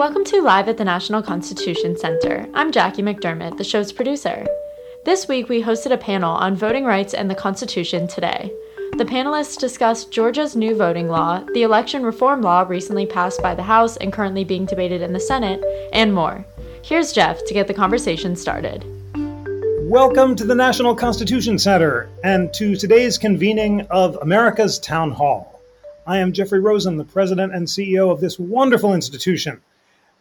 Welcome to Live at the National Constitution Center. I'm Jackie McDermott, the show's producer. This week, we hosted a panel on voting rights and the Constitution today. The panelists discussed Georgia's new voting law, the election reform law recently passed by the House and currently being debated in the Senate, and more. Here's Jeff to get the conversation started. Welcome to the National Constitution Center and to today's convening of America's Town Hall. I am Jeffrey Rosen, the president and CEO of this wonderful institution.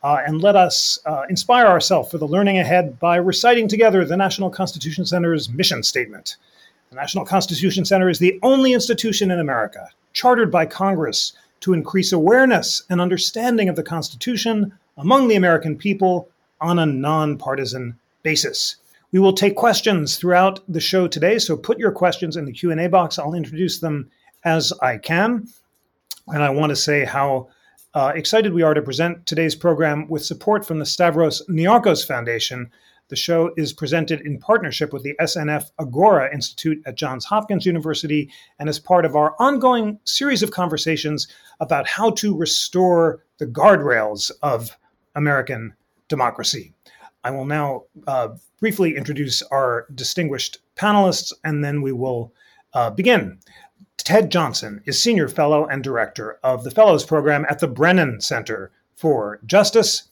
Uh, and let us uh, inspire ourselves for the learning ahead by reciting together the National Constitution Center's mission statement. The National Constitution Center is the only institution in America chartered by Congress to increase awareness and understanding of the Constitution among the American people on a nonpartisan basis. We will take questions throughout the show today, so put your questions in the Q&A box. I'll introduce them as I can. And I want to say how uh, excited we are to present today's program with support from the Stavros Niarchos Foundation. The show is presented in partnership with the SNF Agora Institute at Johns Hopkins University and is part of our ongoing series of conversations about how to restore the guardrails of American democracy. I will now uh, briefly introduce our distinguished panelists, and then we will uh, begin. Ted Johnson is Senior Fellow and Director of the Fellows Program at the Brennan Center for Justice.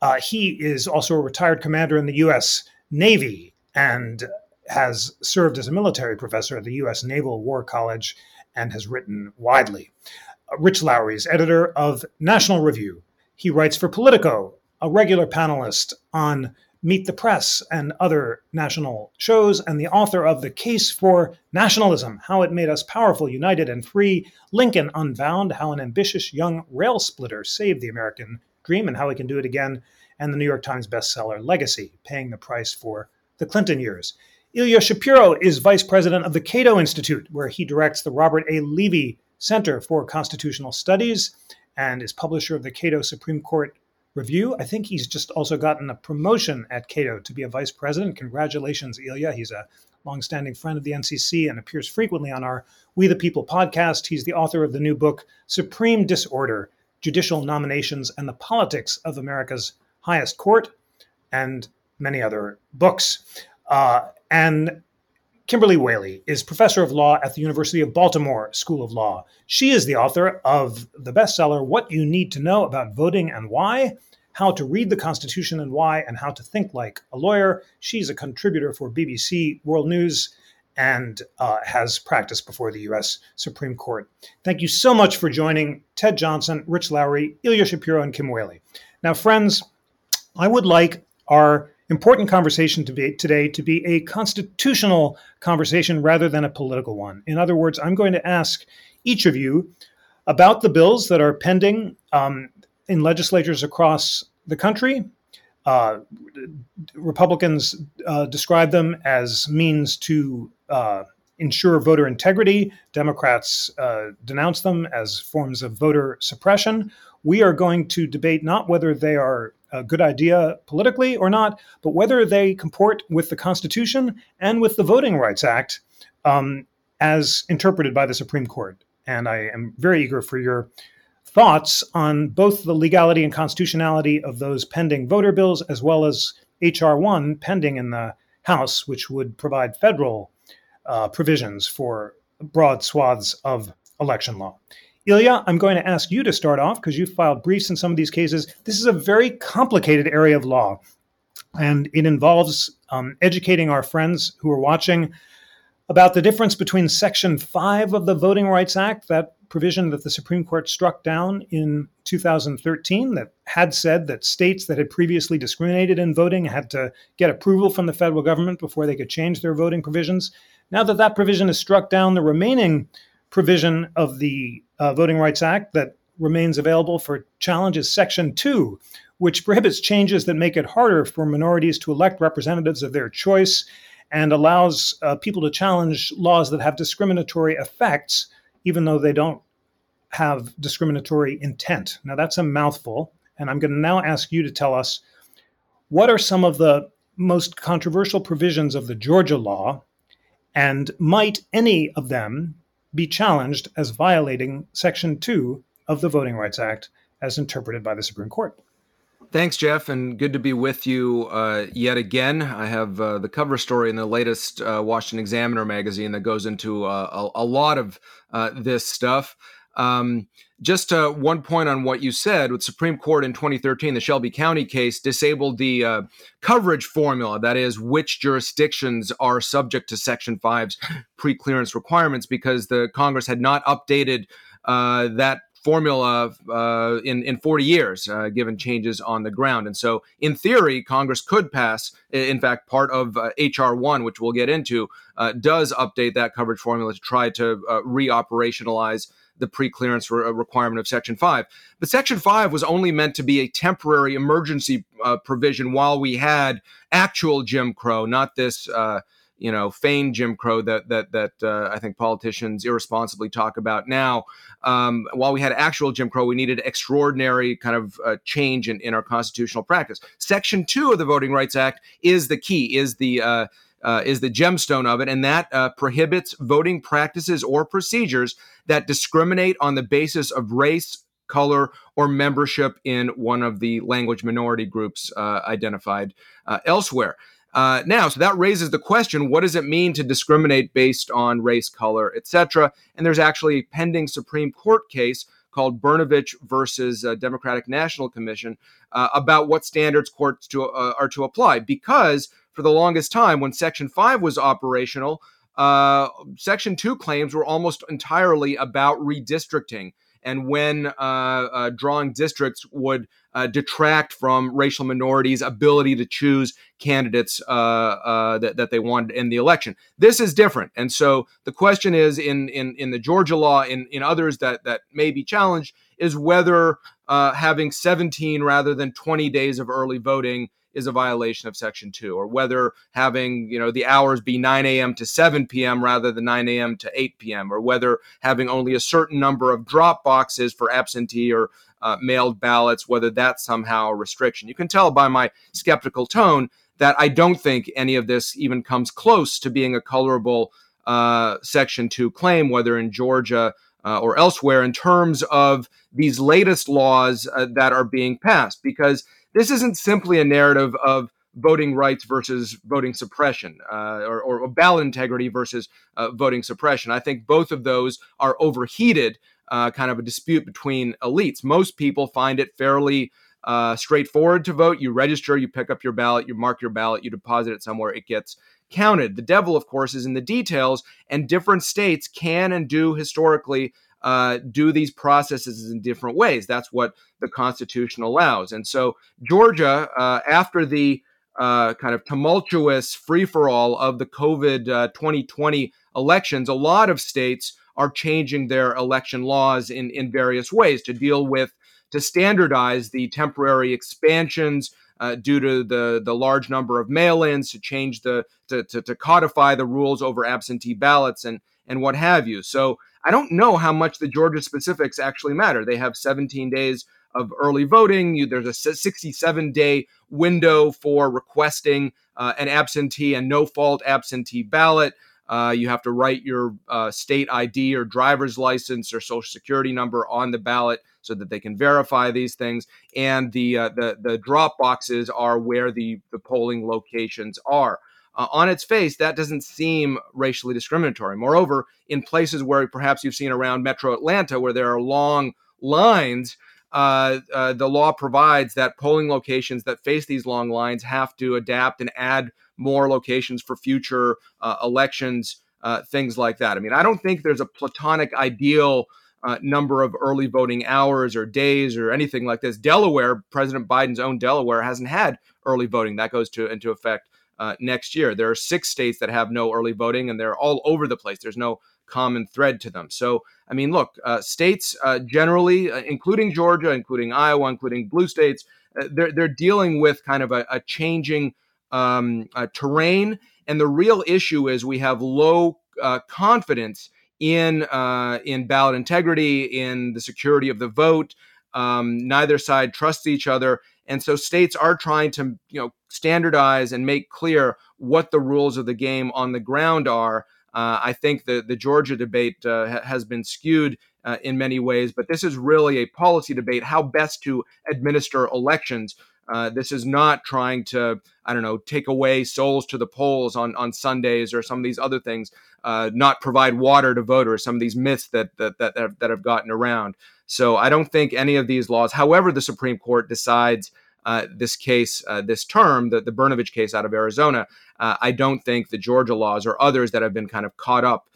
Uh, he is also a retired commander in the U.S. Navy and has served as a military professor at the U.S. Naval War College and has written widely. Uh, Rich Lowry is editor of National Review. He writes for Politico a regular panelist on Meet the Press and other national shows, and the author of The Case for Nationalism How It Made Us Powerful, United, and Free, Lincoln Unbound, How an Ambitious Young Rail Splitter Saved the American Dream, and How We Can Do It Again, and the New York Times bestseller Legacy Paying the Price for the Clinton Years. Ilya Shapiro is vice president of the Cato Institute, where he directs the Robert A. Levy Center for Constitutional Studies and is publisher of the Cato Supreme Court review. I think he's just also gotten a promotion at Cato to be a vice president. Congratulations, Ilya. He's a longstanding friend of the NCC and appears frequently on our We the People podcast. He's the author of the new book, Supreme Disorder Judicial Nominations and the Politics of America's Highest Court, and many other books. Uh, and Kimberly Wehle is professor of law at the University of Baltimore School of Law. She is the author of the bestseller, What You Need to Know About Voting and Why How to Read the Constitution and Why, and How to Think Like a Lawyer. She's a contributor for BBC World News and uh, has practiced before the U.S. Supreme Court. Thank you so much for joining Ted Johnson, Rich Lowry, Ilya Shapiro, and Kim Wehle. Now, friends, I would like our important conversation to be today to be a constitutional conversation rather than a political one. In other words, I'm going to ask each of you about the bills that are pending um, in legislatures across the country. Uh, Republicans uh, describe them as means to uh, ensure voter integrity. Democrats uh, denounce them as forms of voter suppression. We are going to debate not whether they are a good idea politically or not, but whether they comport with the Constitution and with the Voting Rights Act um, as interpreted by the Supreme Court. And I am very eager for your thoughts on both the legality and constitutionality of those pending voter bills, as well as H.R. 1 pending in the House, which would provide federal uh, provisions for broad swaths of election law. Ilya, I'm going to ask you to start off because you filed briefs in some of these cases. This is a very complicated area of law, and it involves um, educating our friends who are watching about the difference between Section 5 of the Voting Rights Act, that provision that the Supreme Court struck down in 2013 that had said that states that had previously discriminated in voting had to get approval from the federal government before they could change their voting provisions. Now that that provision is struck down, the remaining provision of the uh, Voting Rights Act that remains available for challenges Section 2, which prohibits changes that make it harder for minorities to elect representatives of their choice and allows uh, people to challenge laws that have discriminatory effects, even though they don't have discriminatory intent. Now, that's a mouthful. And I'm going to now ask you to tell us what are some of the most controversial provisions of the Georgia law, and might any of them be challenged as violating Section 2 of the Voting Rights Act as interpreted by the Supreme Court. Thanks, Jeff, and good to be with you uh, yet again. I have uh, the cover story in the latest uh, Washington Examiner magazine that goes into uh, a, a, lot of uh, this stuff. Um, just uh, one point on what you said with Supreme Court in 2013, the Shelby County case disabled the uh, coverage formula, that is, which jurisdictions are subject to Section 5's pre-clearance requirements, because the Congress had not updated uh, that formula uh, in in 40 years, uh, given changes on the ground. And so, in theory, Congress could pass. In fact, part of uh, HR one, which we'll get into, uh, does update that coverage formula to try to uh, reoperationalize the pre-clearance re- uh, requirement of Section 5. But Section 5 was only meant to be a temporary emergency uh, provision while we had actual Jim Crow, not this uh, you know feigned Jim Crow that that that uh, I think politicians irresponsibly talk about now. Um, while we had actual Jim Crow, we needed extraordinary kind of uh, change in, in our constitutional practice. Section two of the Voting Rights Act is the key, is the uh, uh, is the gemstone of it, and that uh, prohibits voting practices or procedures that discriminate on the basis of race, color, or membership in one of the language minority groups uh, identified uh, elsewhere. Uh, now, so that raises the question: What does it mean to discriminate based on race, color, etc.? And there's actually a pending Supreme Court case called Brnovich versus uh, Democratic National Commission about what standards courts to, are to apply. Because for the longest time when Section 5 was operational, uh, Section 2 claims were almost entirely about redistricting and when uh, uh, drawing districts would uh, detract from racial minorities' ability to choose candidates that, that they wanted in the election. This is different. And so the question is in, in, in the Georgia law, in, in others that, that may be challenged, is whether having 17 rather than 20 days of early voting is a violation of Section 2, or whether having you know the hours be 9 a.m. to 7 p.m. rather than 9 a.m. to 8 p.m., or whether having only a certain number of drop boxes for absentee or uh, mailed ballots, whether that's somehow a restriction. You can tell by my skeptical tone that I don't think any of this even comes close to being a colorable uh, Section 2 claim, whether in Georgia uh, or elsewhere, in terms of these latest laws uh, that are being passed. Because this isn't simply a narrative of voting rights versus voting suppression, uh, or, or, ballot integrity versus uh, voting suppression. I think both of those are overheated, uh, kind of a dispute between elites. Most people find it fairly uh, straightforward to vote. You register, you pick up your ballot, you mark your ballot, you deposit it somewhere, it gets counted. The devil, of course, is in the details, and different states can and do historically uh, do these processes in different ways. That's what the Constitution allows. And so, Georgia, uh, after the uh, kind of tumultuous free for all of the COVID 2020 uh, elections, a lot of states are changing their election laws in, in various ways to deal with, to standardize the temporary expansions. Uh, due to the the large number of mail-ins, to change the to, to, to codify the rules over absentee ballots and and what have you. So I don't know how much the Georgia specifics actually matter. They have 17 days of early voting. You, there's a 67 day window for requesting uh, an absentee and no fault absentee ballot. Uh, you have to write your uh, state ID or driver's license or social security number on the ballot so that they can verify these things. And the uh, the, the drop boxes are where the, the polling locations are. Uh, on its face, that doesn't seem racially discriminatory. Moreover, in places where perhaps you've seen around Metro Atlanta, where there are long lines, uh, uh, the law provides that polling locations that face these long lines have to adapt and add more locations for future uh, elections, uh, things like that. I mean, I don't think there's a platonic ideal. Uh, number of early voting hours or days or anything like this. Delaware, President Biden's own Delaware, hasn't had early voting. That goes to into effect uh, next year. There are six states that have no early voting, and they're all over the place. There's no common thread to them. So, I mean, look, uh, states uh, generally, uh, including Georgia, including Iowa, including blue states, uh, they're, they're dealing with kind of a, a changing um, uh, terrain. And the real issue is we have low confidence in in ballot integrity, in the security of the vote. Um, neither side trusts each other, and so states are trying to, you know, standardize and make clear what the rules of the game on the ground are. Uh, I think the, the Georgia debate uh, ha- has been skewed uh, in many ways, but this is really a policy debate how best to administer elections. Uh, this is not trying to, I don't know, take away souls to the polls on, on Sundays or some of these other things, uh, not provide water to voters, some of these myths that, that, that, have, that have gotten around. So I don't think any of these laws, however, the Supreme Court decides uh, this case, uh, this term, the, the Brnovich case out of Arizona, uh, I don't think the Georgia laws or others that have been kind of caught up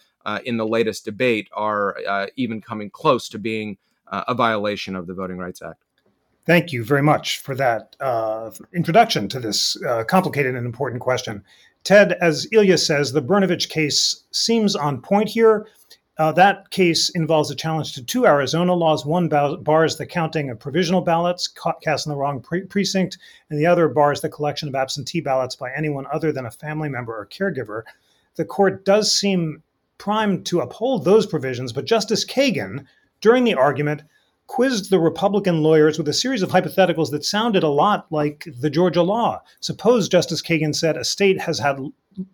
in the latest debate are even coming close to being a violation of the Voting Rights Act. Thank you very much for that introduction to this complicated and important question. Ted, as Ilya says, the Brnovich case seems on point here. Uh, that case involves a challenge to two Arizona laws. One bars the counting of provisional ballots cast in the wrong pre- precinct, and the other bars the collection of absentee ballots by anyone other than a family member or caregiver. The court does seem primed to uphold those provisions, but Justice Kagan, during the argument, quizzed the Republican lawyers with a series of hypotheticals that sounded a lot like the Georgia law. Suppose Justice Kagan said a state has had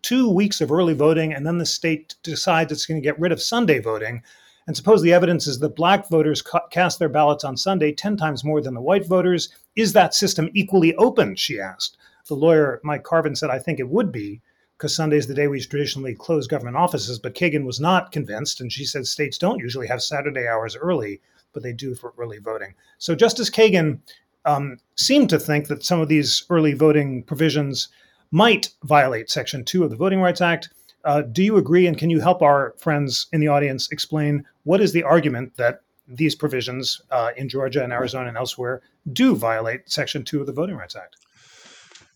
two weeks of early voting, and then the state decides it's going to get rid of Sunday voting. And suppose the evidence is that black voters ca- cast their ballots on Sunday 10 times more than the white voters. Is that system equally open? She asked. The lawyer, Mike Carvin, said, I think it would be, because Sunday is the day we traditionally close government offices. But Kagan was not convinced, and she said states don't usually have Saturday hours early, but they do for early voting. So Justice Kagan um, seemed to think that some of these early voting provisions might violate Section 2 of the Voting Rights Act. Uh, do you agree? And can you help our friends in the audience explain what is the argument that these provisions uh, in Georgia and Arizona and elsewhere do violate Section 2 of the Voting Rights Act?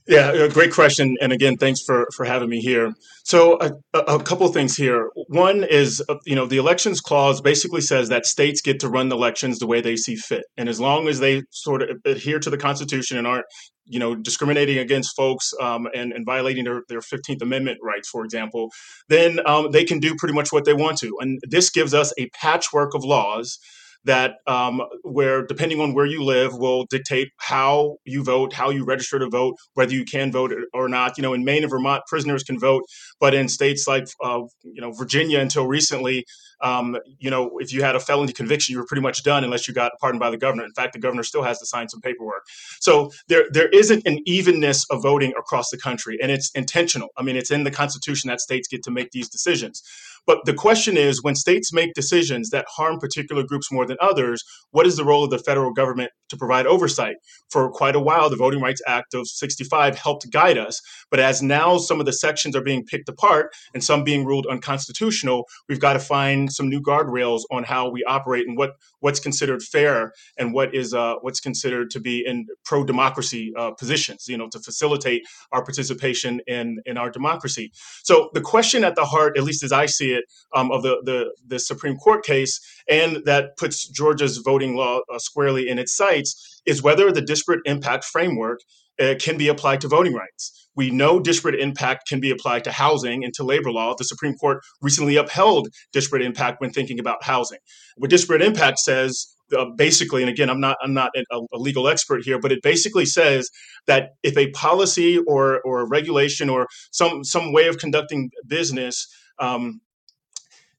Yeah, great question. And again, thanks for for having me here. So a, a couple things here. One is, uh, you know, the elections clause basically says that states get to run the elections the way they see fit, and as long as they sort of adhere to the Constitution and aren't, you know, discriminating against folks um, and, and violating their, their 15th Amendment rights, for example, then um, they can do pretty much what they want to. And this gives us a patchwork of laws that um, where depending on where you live will dictate how you vote, how you register to vote, whether you can vote or not. You know, in Maine and Vermont, prisoners can vote, but in states like uh, you know Virginia, until recently, um, you know, if you had a felony conviction, you were pretty much done unless you got pardoned by the governor. In fact, the governor still has to sign some paperwork. So there there isn't an evenness of voting across the country, and it's intentional. I mean, it's in the Constitution that states get to make these decisions. But the question is when states make decisions that harm particular groups more than others, what is the role of the federal government to provide oversight? For quite a while, the Voting Rights Act of 65 helped guide us. But as now some of the sections are being picked apart and some being ruled unconstitutional, we've got to find some new guardrails on how we operate and what, what's considered fair and what is uh, what's considered to be in pro-democracy uh, positions, you know, to facilitate our participation in, in our democracy. So the question at the heart, at least as I see it, um, of the, the, the Supreme Court case, and that puts Georgia's voting law uh, squarely in its sights, is whether the disparate impact framework uh, can be applied to voting rights. We know disparate impact can be applied to housing and to labor law. The Supreme Court recently upheld disparate impact when thinking about housing. What disparate impact says uh, basically, and again, I'm not I'm not a, a, legal expert here, but it basically says that if a policy or or a regulation or some some way of conducting business um,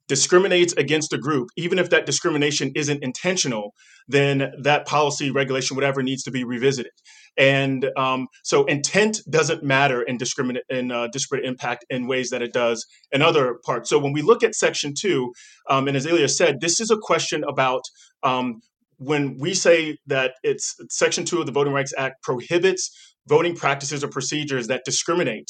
discriminates against a group, even if that discrimination isn't intentional, then that policy, regulation, whatever needs to be revisited. And um, so intent doesn't matter in discriminate in uh, disparate impact in ways that it does in other parts. So when we look at Section Two, um, and as Ilya said, this is a question about um, when we say that it's Section Two of the Voting Rights Act prohibits voting practices or procedures that discriminate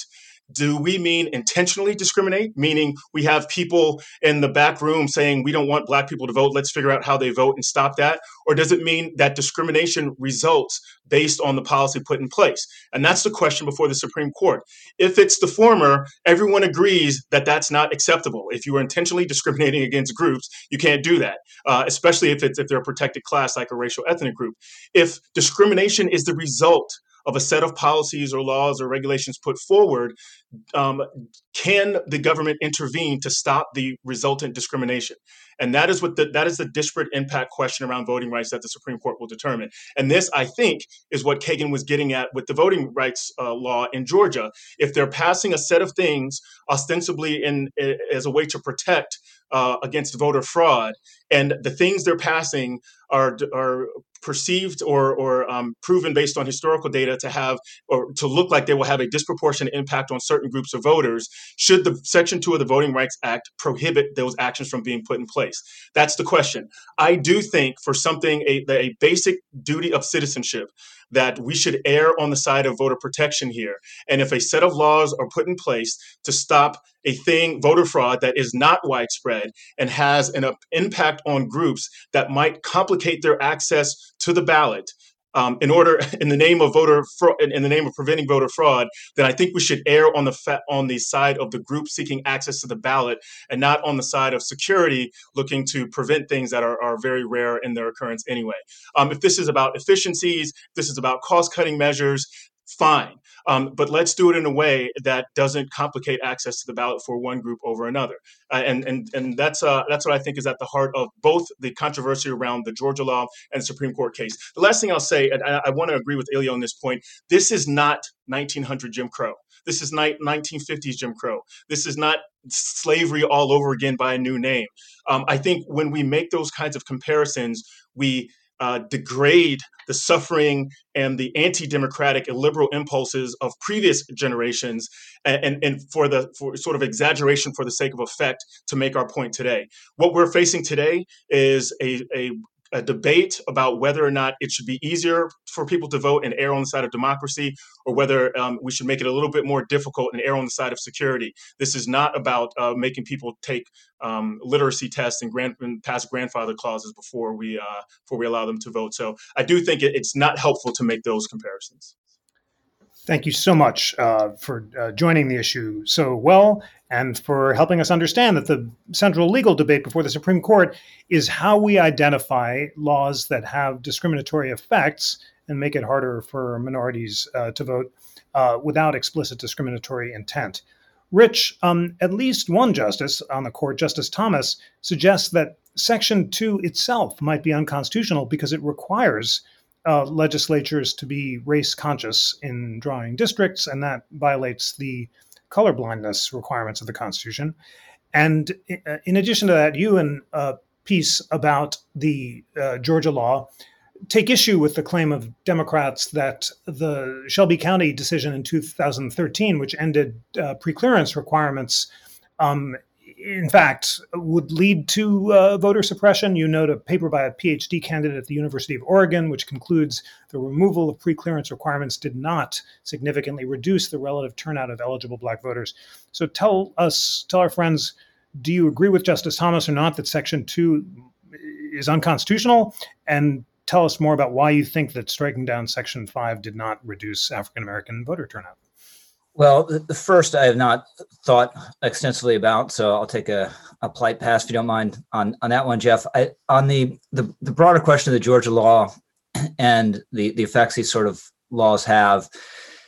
do we mean intentionally discriminate? Meaning we have people in the back room saying we don't want black people to vote. Let's figure out how they vote and stop that. Or does it mean that discrimination results based on the policy put in place? And that's the question before the supreme court. If it's the former everyone agrees that that's not acceptable. If you are intentionally discriminating against groups you can't do that uh, especially if it's if they're a protected class like a racial ethnic group. If discrimination is the result of a set of policies or laws or regulations put forward, um, can the government intervene to stop the resultant discrimination? And that is what the, that is the disparate impact question around voting rights that the Supreme Court will determine. And this, I think, is what Kagan was getting at with the voting rights uh, law in Georgia. If they're passing a set of things ostensibly in as a way to protect uh, against voter fraud, and the things they're passing are are perceived or or um, proven based on historical data to have or to look like they will have a disproportionate impact on certain groups of voters should the section 2 of the voting rights act prohibit those actions from being put in place that's the question i do think for something a, a basic duty of citizenship that we should err on the side of voter protection here. And if a set of laws are put in place to stop a thing, voter fraud, that is not widespread and has an impact on groups that might complicate their access to the ballot, um, in order in the name of voter fraud, in the name of preventing voter fraud, then I think we should err on the fa- on the side of the group seeking access to the ballot and not on the side of security looking to prevent things that are, are very rare in their occurrence anyway. Um, if this is about efficiencies, this is about cost cutting measures, fine. Um, but let's do it in a way that doesn't complicate access to the ballot for one group over another. Uh, and and and that's uh, that's what I think is at the heart of both the controversy around the Georgia law and the Supreme Court case. The last thing I'll say, and I, I want to agree with Ilya on this point. This is not 1900 Jim Crow. This is ni- 1950s Jim Crow. This is not slavery all over again by a new name. Um, I think when we make those kinds of comparisons, we uh, degrade the suffering and the anti-democratic and liberal impulses of previous generations and, and, and, for the for sort of exaggeration for the sake of effect to make our point today. What we're facing today is a, a a debate about whether or not it should be easier for people to vote and err on the side of democracy, or whether um, we should make it a little bit more difficult and err on the side of security. This is not about uh, making people take um, literacy tests and, grand, and pass grandfather clauses before we uh, before we allow them to vote. So I do think it, it's not helpful to make those comparisons. Thank you so much uh, for uh, joining the issue so well and for helping us understand that the central legal debate before the Supreme Court is how we identify laws that have discriminatory effects and make it harder for minorities uh, to vote uh, without explicit discriminatory intent. Rich, um, at least one justice on the court, Justice Thomas, suggests that Section 2 itself might be unconstitutional because it requires uh, legislatures to be race conscious in drawing districts, and that violates the colorblindness requirements of the Constitution. And uh, in addition to that, you and a piece about the uh, Georgia law take issue with the claim of Democrats that the Shelby County decision in 2013, which ended uh, preclearance requirements, um, in fact, would lead to uh, voter suppression. You note a paper by a PhD candidate at the University of Oregon, which concludes the removal of preclearance requirements did not significantly reduce the relative turnout of eligible black voters. So tell us, tell our friends, do you agree with Justice Thomas or not that Section 2 is unconstitutional? And tell us more about why you think that striking down Section 5 did not reduce African American voter turnout. Well, the first I have not thought extensively about, so I'll take a, a polite pass if you don't mind on, on that one, Jeff. I, on the, the, the broader question of the Georgia law and the, the effects these sort of laws have,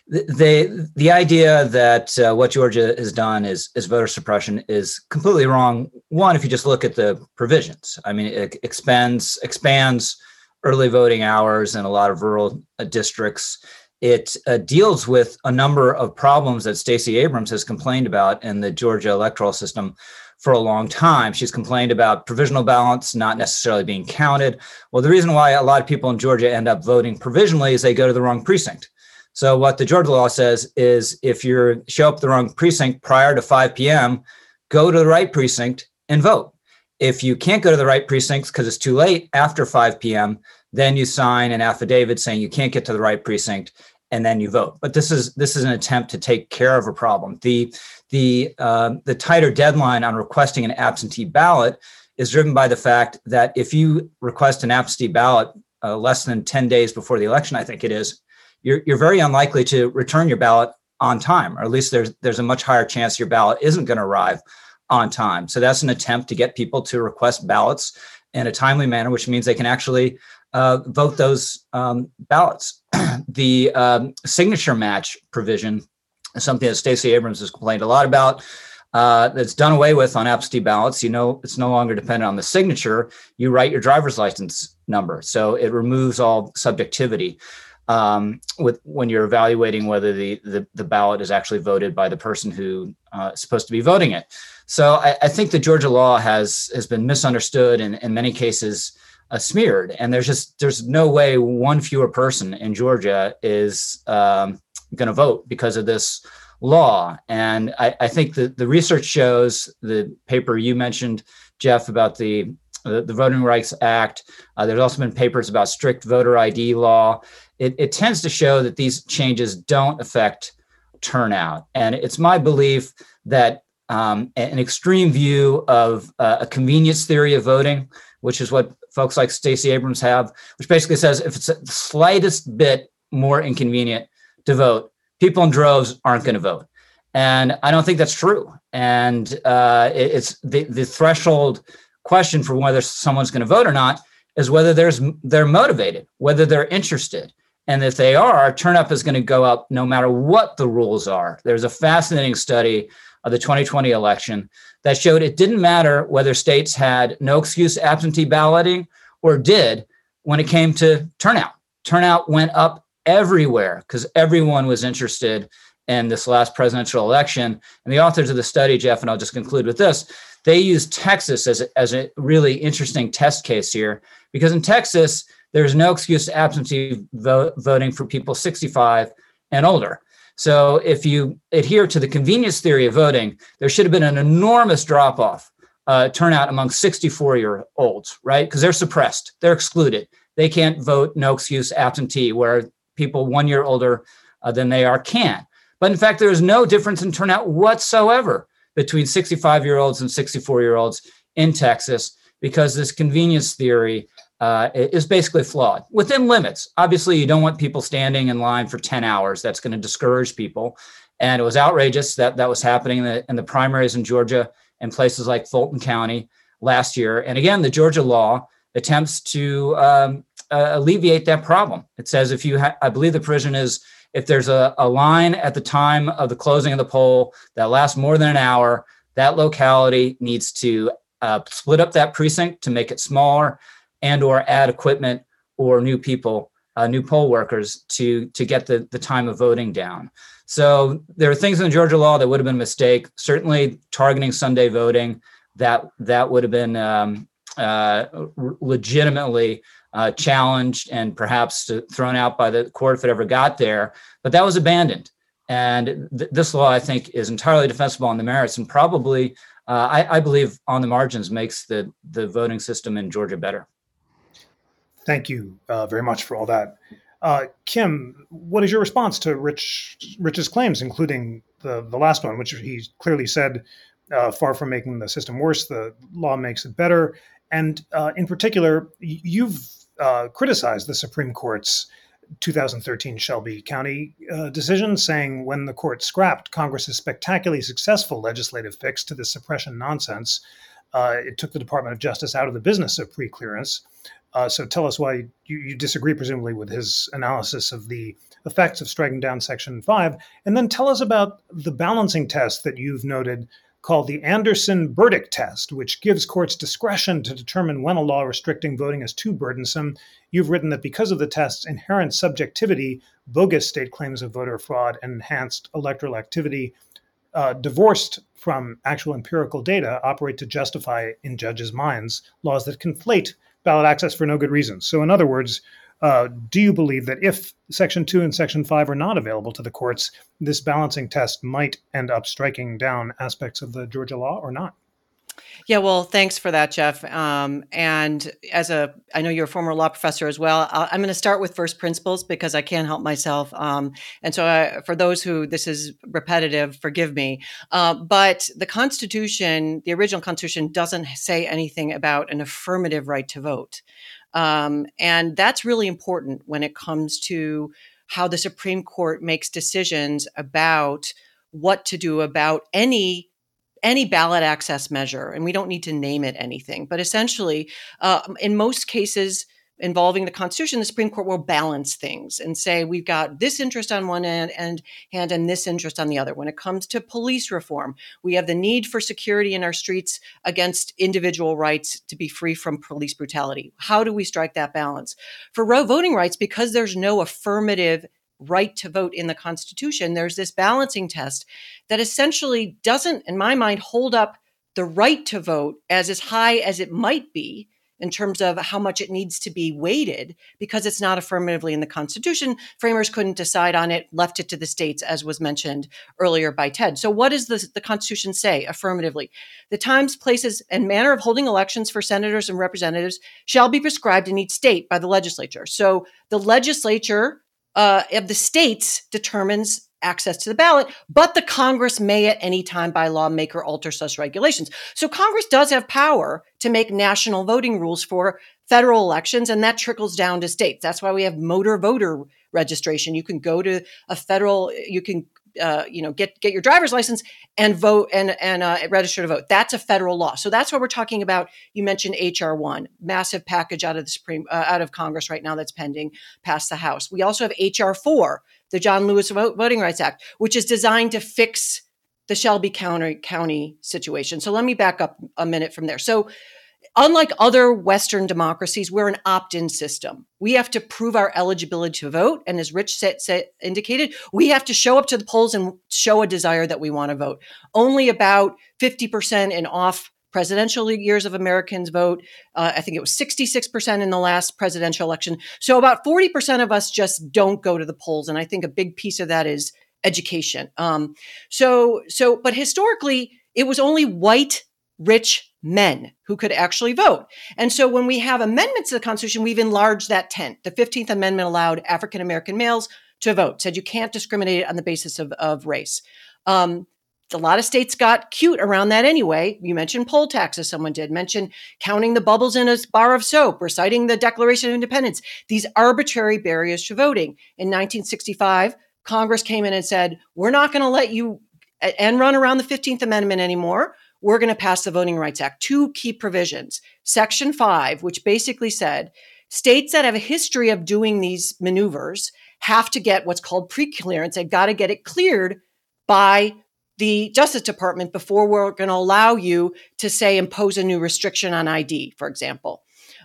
they the idea that uh, what Georgia has done is is voter suppression is completely wrong. One, if you just look at the provisions, I mean, it expands expands early voting hours in a lot of rural uh, districts it uh, deals with a number of problems that Stacey Abrams has complained about in the Georgia electoral system for a long time. She's complained about provisional ballots not necessarily being counted. Well, the reason why a lot of people in Georgia end up voting provisionally is they go to the wrong precinct. So what the Georgia law says is if you show up the wrong precinct prior to 5 p.m., go to the right precinct and vote. If you can't go to the right precincts because it's too late after 5 p.m., then you sign an affidavit saying you can't get to the right precinct and then you vote. But this is this is an attempt to take care of a problem. The the uh, the tighter deadline on requesting an absentee ballot is driven by the fact that if you request an absentee ballot uh, less than 10 days before the election, I think it is, you're, you're very unlikely to return your ballot on time, or at least there's there's a much higher chance your ballot isn't going to arrive on time. So that's an attempt to get people to request ballots in a timely manner, which means they can actually uh, vote those um, ballots. the um, signature match provision is something that Stacey Abrams has complained a lot about. uh, that's done away with on absentee ballots. You know, it's no longer dependent on the signature. You write your driver's license number, so it removes all subjectivity um, with when you're evaluating whether the, the, the ballot is actually voted by the person who uh, is supposed to be voting it. So I, I, think the Georgia law has has been misunderstood and in many cases uh, smeared, and there's just there's no way one fewer person in Georgia is um, going to vote because of this law. And I, I think that the research shows the paper you mentioned, Jeff, about the the, the Voting Rights Act. Uh, there's also been papers about strict voter ID law. It, it tends to show that these changes don't affect turnout. And it's my belief that um, an extreme view of uh, a convenience theory of voting, which is what folks like Stacey Abrams have, which basically says if it's the slightest bit more inconvenient to vote, people in droves aren't going to vote. And I don't think that's true. And uh, it, it's the, the threshold question for whether someone's going to vote or not is whether there's they're motivated, whether they're interested. And if they are, turnout is going to go up no matter what the rules are. There's a fascinating study of the 2020 election that showed it didn't matter whether states had no excuse absentee balloting or did when it came to turnout. Turnout went up everywhere because everyone was interested in this last presidential election. And the authors of the study, Jeff, and I'll just conclude with this, they used Texas as a, as a really interesting test case here because in Texas, there's no excuse to absentee voting for people 65 and older. So if you adhere to the convenience theory of voting, there should have been an enormous drop off uh, turnout among 64 year olds, right? Because they're suppressed, they're excluded. They can't vote no excuse absentee, where people one year older uh, than they are can. But in fact, there is no difference in turnout whatsoever between 65 year olds and 64 year olds in Texas because this convenience theory uh, is basically flawed within limits. Obviously, you don't want people standing in line for 10 hours. That's going to discourage people. And it was outrageous that that was happening in the, in the primaries in Georgia and places like Fulton County last year. And again, the Georgia law attempts to um, uh, alleviate that problem. It says if you, ha- I believe the provision is if there's a, a line at the time of the closing of the poll that lasts more than an hour, that locality needs to uh, split up that precinct to make it smaller and or add equipment or new people, uh, new poll workers to to get the, the time of voting down. So there are things in the Georgia law that would have been a mistake. Certainly targeting Sunday voting, that that would have been um, uh, legitimately uh, challenged and perhaps thrown out by the court if it ever got there. But that was abandoned. And th- this law, I think, is entirely defensible on the merits and probably, uh, I, I, believe, on the margins makes the, the voting system in Georgia better. Thank you uh, very much for all that. Uh, Kim, what is your response to Rich Rich's claims, including the, the last one, which he clearly said, uh, far from making the system worse, the law makes it better. And uh, in particular, you've uh, criticized the Supreme Court's 2013 Shelby County uh, decision, saying when the court scrapped Congress's spectacularly successful legislative fix to the suppression nonsense, it took the Department of Justice out of the business of preclearance. Uh, so tell us why you, you, disagree, presumably, with his analysis of the effects of striking down Section 5. And then tell us about the balancing test that you've noted called the Anderson Burdick test, which gives courts discretion to determine when a law restricting voting is too burdensome. You've written that because of the test's inherent subjectivity, bogus state claims of voter fraud and enhanced electoral activity, uh, divorced from actual empirical data, operate to justify in judges' minds laws that conflate ballot access for no good reason. So, in other words, uh, do you believe that if Section 2 and Section 5 are not available to the courts, this balancing test might end up striking down aspects of the Georgia law or not? Yeah, well, thanks for that, Jeff. Um, and as a, I know you're a former law professor as well. i am going to start with first principles because I can't help myself. Um, and so, I, for those who this is repetitive, forgive me. Uh, but the Constitution, the original Constitution, doesn't say anything about an affirmative right to vote. Um, and that's really important when it comes to how the Supreme Court makes decisions about what to do about any any ballot access measure and we don't need to name it anything but essentially uh, in most cases involving the Constitution, the Supreme Court will balance things and say we've got this interest on one end and hand and this interest on the other. When it comes to police reform, we have the need for security in our streets against individual rights to be free from police brutality. How do we strike that balance? For row voting rights, because there's no affirmative right to vote in the Constitution, there's this balancing test that essentially doesn't, in my mind, hold up the right to vote as as high as it might be in terms of how much it needs to be weighted because it's not affirmatively in the Constitution. Framers couldn't decide on it, left it to the states, as was mentioned earlier by Ted. So, what does the, the Constitution say affirmatively? The times, places, and manner of holding elections for senators and representatives shall be prescribed in each state by the legislature. So, the legislature uh, of the states determines access to the ballot, but the Congress may at any time by law make or alter such regulations. So Congress does have power to make national voting rules for federal elections, and that trickles down to states. That's why we have motor voter registration. You can go to a federal, you can uh, you know get get your driver's license and vote and and uh, register to vote. That's a federal law. So that's what we're talking about. You mentioned HR one, massive package out of the Supreme uh, out of Congress right now that's pending past the House. We also have HR four, the John Lewis Voting Rights Act, which is designed to fix the Shelby County County situation. So let me back up a minute from there. So unlike other Western democracies, we're an opt in system. We have to prove our eligibility to vote. And as Rich said, said, indicated, we have to show up to the polls and show a desire that we want to vote. Only about 50% in off presidential years of Americans vote. Uh, I think it was 66% in the last presidential election. So about 40% of us just don't go to the polls. And I think a big piece of that is education. Um, so, so, but historically, it was only white, rich men who could actually vote. And so when we have amendments to the Constitution, we've enlarged that tent. The 15th Amendment allowed African American males to vote, said you can't discriminate on the basis of, of race. Um, a lot of states got cute around that anyway. You mentioned poll taxes, someone did mention counting the bubbles in a bar of soap, reciting the Declaration of Independence, these arbitrary barriers to voting. In 1965, Congress came in and said, We're not going to let you and run around the 15th Amendment anymore we're going to pass the Voting Rights Act. Two key provisions. Section 5, which basically said states that have a history of doing these maneuvers have to get what's called pre-clearance. They've got to get it cleared by the Justice Department before we're going to allow you to say impose a new restriction on ID, for example.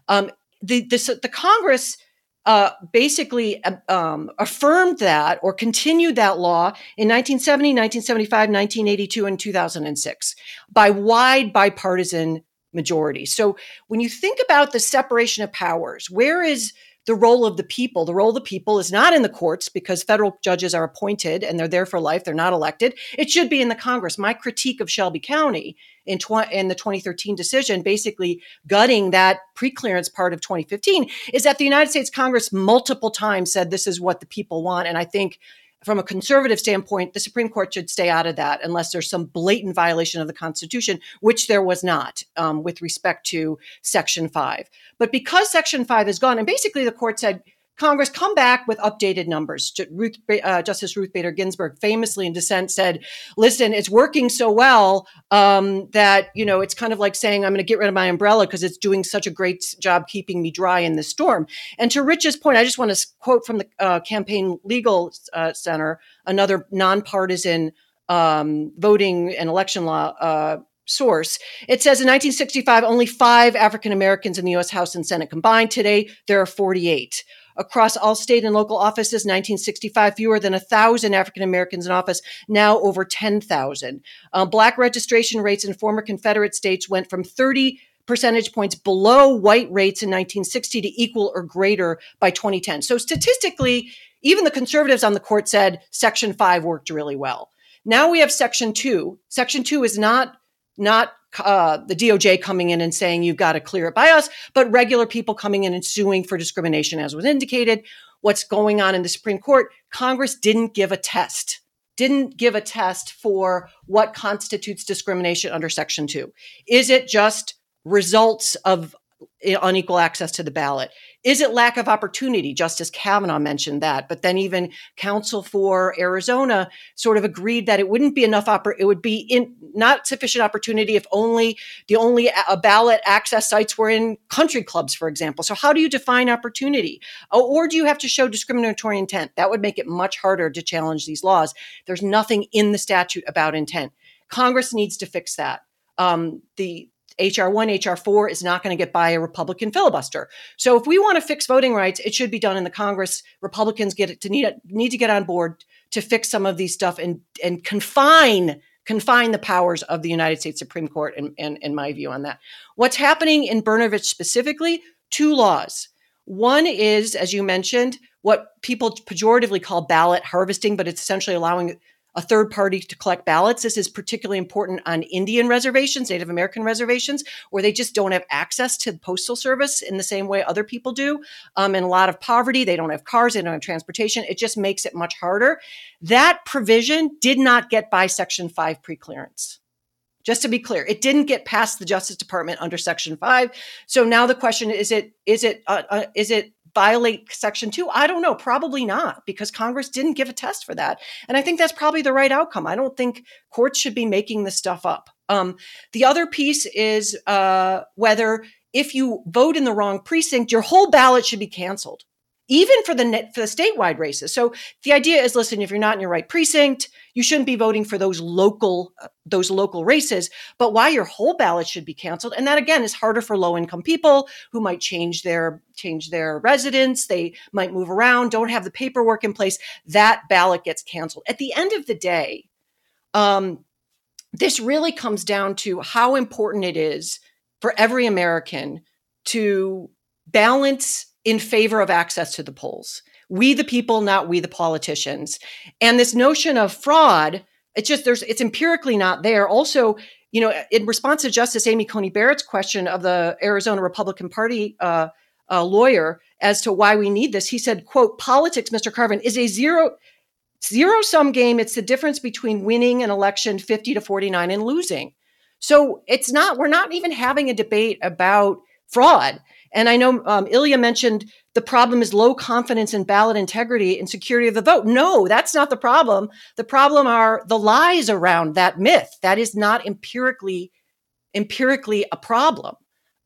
Um, the, the, the Congress uh, basically uh, um, affirmed that or continued that law in 1970, 1975, 1982, and 2006 by wide bipartisan majority. So when you think about the separation of powers, where is the role of the people. The role of the people is not in the courts because federal judges are appointed and they're there for life. They're not elected. It should be in the Congress. My critique of Shelby County in, tw- in the 2013 decision, basically gutting that preclearance part of 2015, is that the United States Congress multiple times said this is what the people want. And I think from a conservative standpoint, the Supreme Court should stay out of that unless there's some blatant violation of the Constitution, which there was not um, with respect to Section 5. But because Section 5 is gone, and basically the court said, Congress come back with updated numbers. Ruth, uh, Justice Ruth Bader Ginsburg famously in dissent said, "Listen, it's working so well um, that you know it's kind of like saying I'm going to get rid of my umbrella because it's doing such a great job keeping me dry in the storm." And to Rich's point, I just want to quote from the uh, Campaign Legal uh, Center, another nonpartisan um, voting and election law uh, source. It says in 1965, only five African Americans in the U.S. House and Senate combined. Today, there are 48 across all state and local offices 1965 fewer than 1000 african americans in office now over 10000 uh, black registration rates in former confederate states went from 30 percentage points below white rates in 1960 to equal or greater by 2010 so statistically even the conservatives on the court said section 5 worked really well. Now we have section 2 section 2 is not not uh, the DOJ coming in and saying you've got to clear it by us, but regular people coming in and suing for discrimination, as was indicated. What's going on in the Supreme Court? Congress didn't give a test, didn't give a test for what constitutes discrimination under Section 2. Is it just results of unequal access to the ballot? Is it lack of opportunity? Justice Kavanaugh mentioned that, but then even counsel for Arizona sort of agreed that it wouldn't be enough. Oppor- it would be in not sufficient opportunity if only the only a ballot access sites were in country clubs, for example. So how do you define opportunity? Or do you have to show discriminatory intent? That would make it much harder to challenge these laws. There's nothing in the statute about intent. Congress needs to fix that. Um, the HR1, HR4 is not going to get by a Republican filibuster. So if we want to fix voting rights, it should be done in the Congress. Republicans get to need need to get on board to fix some of these stuff and and confine confine the powers of the United States Supreme Court and in my view on that. What's happening in Brnovich specifically? Two laws. One is, as you mentioned, what people pejoratively call ballot harvesting, but it's essentially allowing a third party to collect ballots. This is particularly important on Indian reservations, Native American reservations, where they just don't have access to the postal service in the same way other people do. Um, a lot of poverty, they don't have cars, they don't have transportation. It just makes it much harder. That provision did not get by Section 5 preclearance. Just to be clear, it didn't get past the Justice Department under Section 5. So now the question is it is it uh, uh, is it violate Section 2? I don't know. Probably not, because Congress didn't give a test for that. And I think that's probably the right outcome. I don't think courts should be making this stuff up. Um, the other piece is uh, whether if you vote in the wrong precinct, your whole ballot should be canceled even for the for the statewide races. So the idea is, listen, if you're not in your right precinct, you shouldn't be voting for those local uh, those local races. But why your whole ballot should be canceled, and that again is harder for low income people who might change their change their residence, they might move around, don't have the paperwork in place. That ballot gets canceled. At the end of the day, um, this really comes down to how important it is for every American to balance in favor of access to the polls. We the people, not we the politicians. And this notion of fraud, it's just there's it's empirically not there. Also, you know, in response to Justice Amy Coney Barrett's question of the Arizona Republican Party uh, uh, lawyer as to why we need this, he said, "quote Politics, Mr. Carvin, is a zero zero sum game. It's the difference between winning an election fifty to forty nine and losing. So it's not. We're not even having a debate about fraud. And I know um, Ilya mentioned the problem is low confidence in ballot integrity and security of the vote. No, that's not the problem. The problem are the lies around that myth. That is not empirically empirically a problem.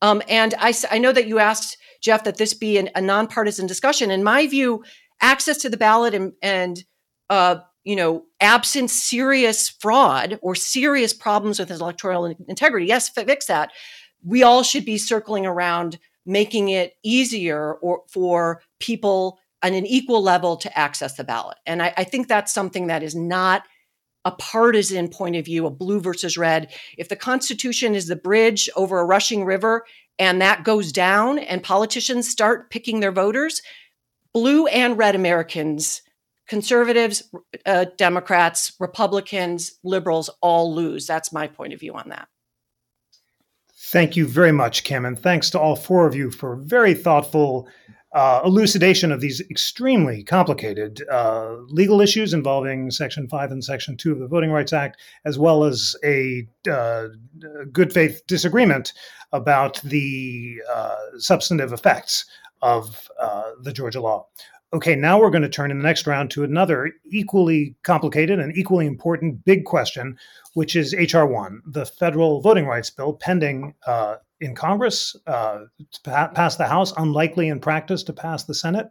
Um, and I, I know that you asked Jeff that this be an, a nonpartisan discussion. In my view, access to the ballot and, and uh, you know, absent serious fraud or serious problems with electoral integrity, yes, fix that. We all should be circling around making it easier or for people on an equal level to access the ballot. And I, I think that's something that is not a partisan point of view, a blue versus red. If the Constitution is the bridge over a rushing river and that goes down and politicians start picking their voters, blue and red Americans, conservatives, uh, Democrats, Republicans, liberals all lose. That's my point of view on that. Thank you very much, Kim, and thanks to all four of you for very thoughtful uh, elucidation of these extremely complicated uh, legal issues involving Section 5 and Section 2 of the Voting Rights Act, as well as a uh, good faith disagreement about the uh, substantive effects of uh, the Georgia law. Okay, now we're going to turn in the next round to another equally complicated and equally important big question, which is H.R. 1, the federal voting rights bill pending uh, in Congress uh, pa- pass the House, unlikely in practice to pass the Senate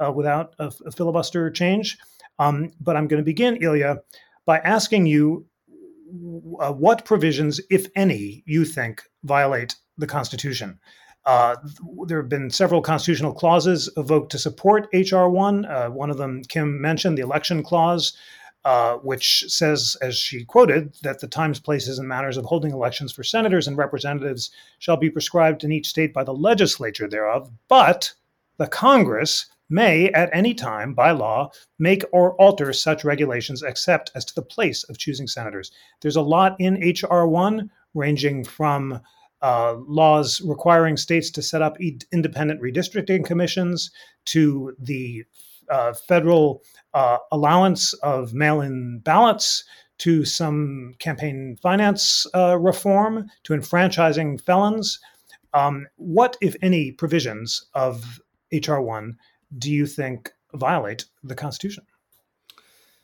uh, without a, a, filibuster change. Um, but I'm going to begin, Ilya, by asking you uh, what provisions, if any, you think violate the Constitution. Uh, there have been several constitutional clauses evoked to support H.R. 1. Uh, one of them, Kim mentioned, the election clause, uh, which says, as she quoted, that the times, places, and manners of holding elections for senators and representatives shall be prescribed in each state by the legislature thereof, but the Congress may at any time, by law, make or alter such regulations except as to the place of choosing senators. There's a lot in H.R. 1, ranging from uh, laws requiring states to set up e- independent redistricting commissions, to the uh, federal uh, allowance of mail in ballots, to some campaign finance uh, reform, to enfranchising felons. Um, what, if any, provisions of HR 1 do you think violate the Constitution?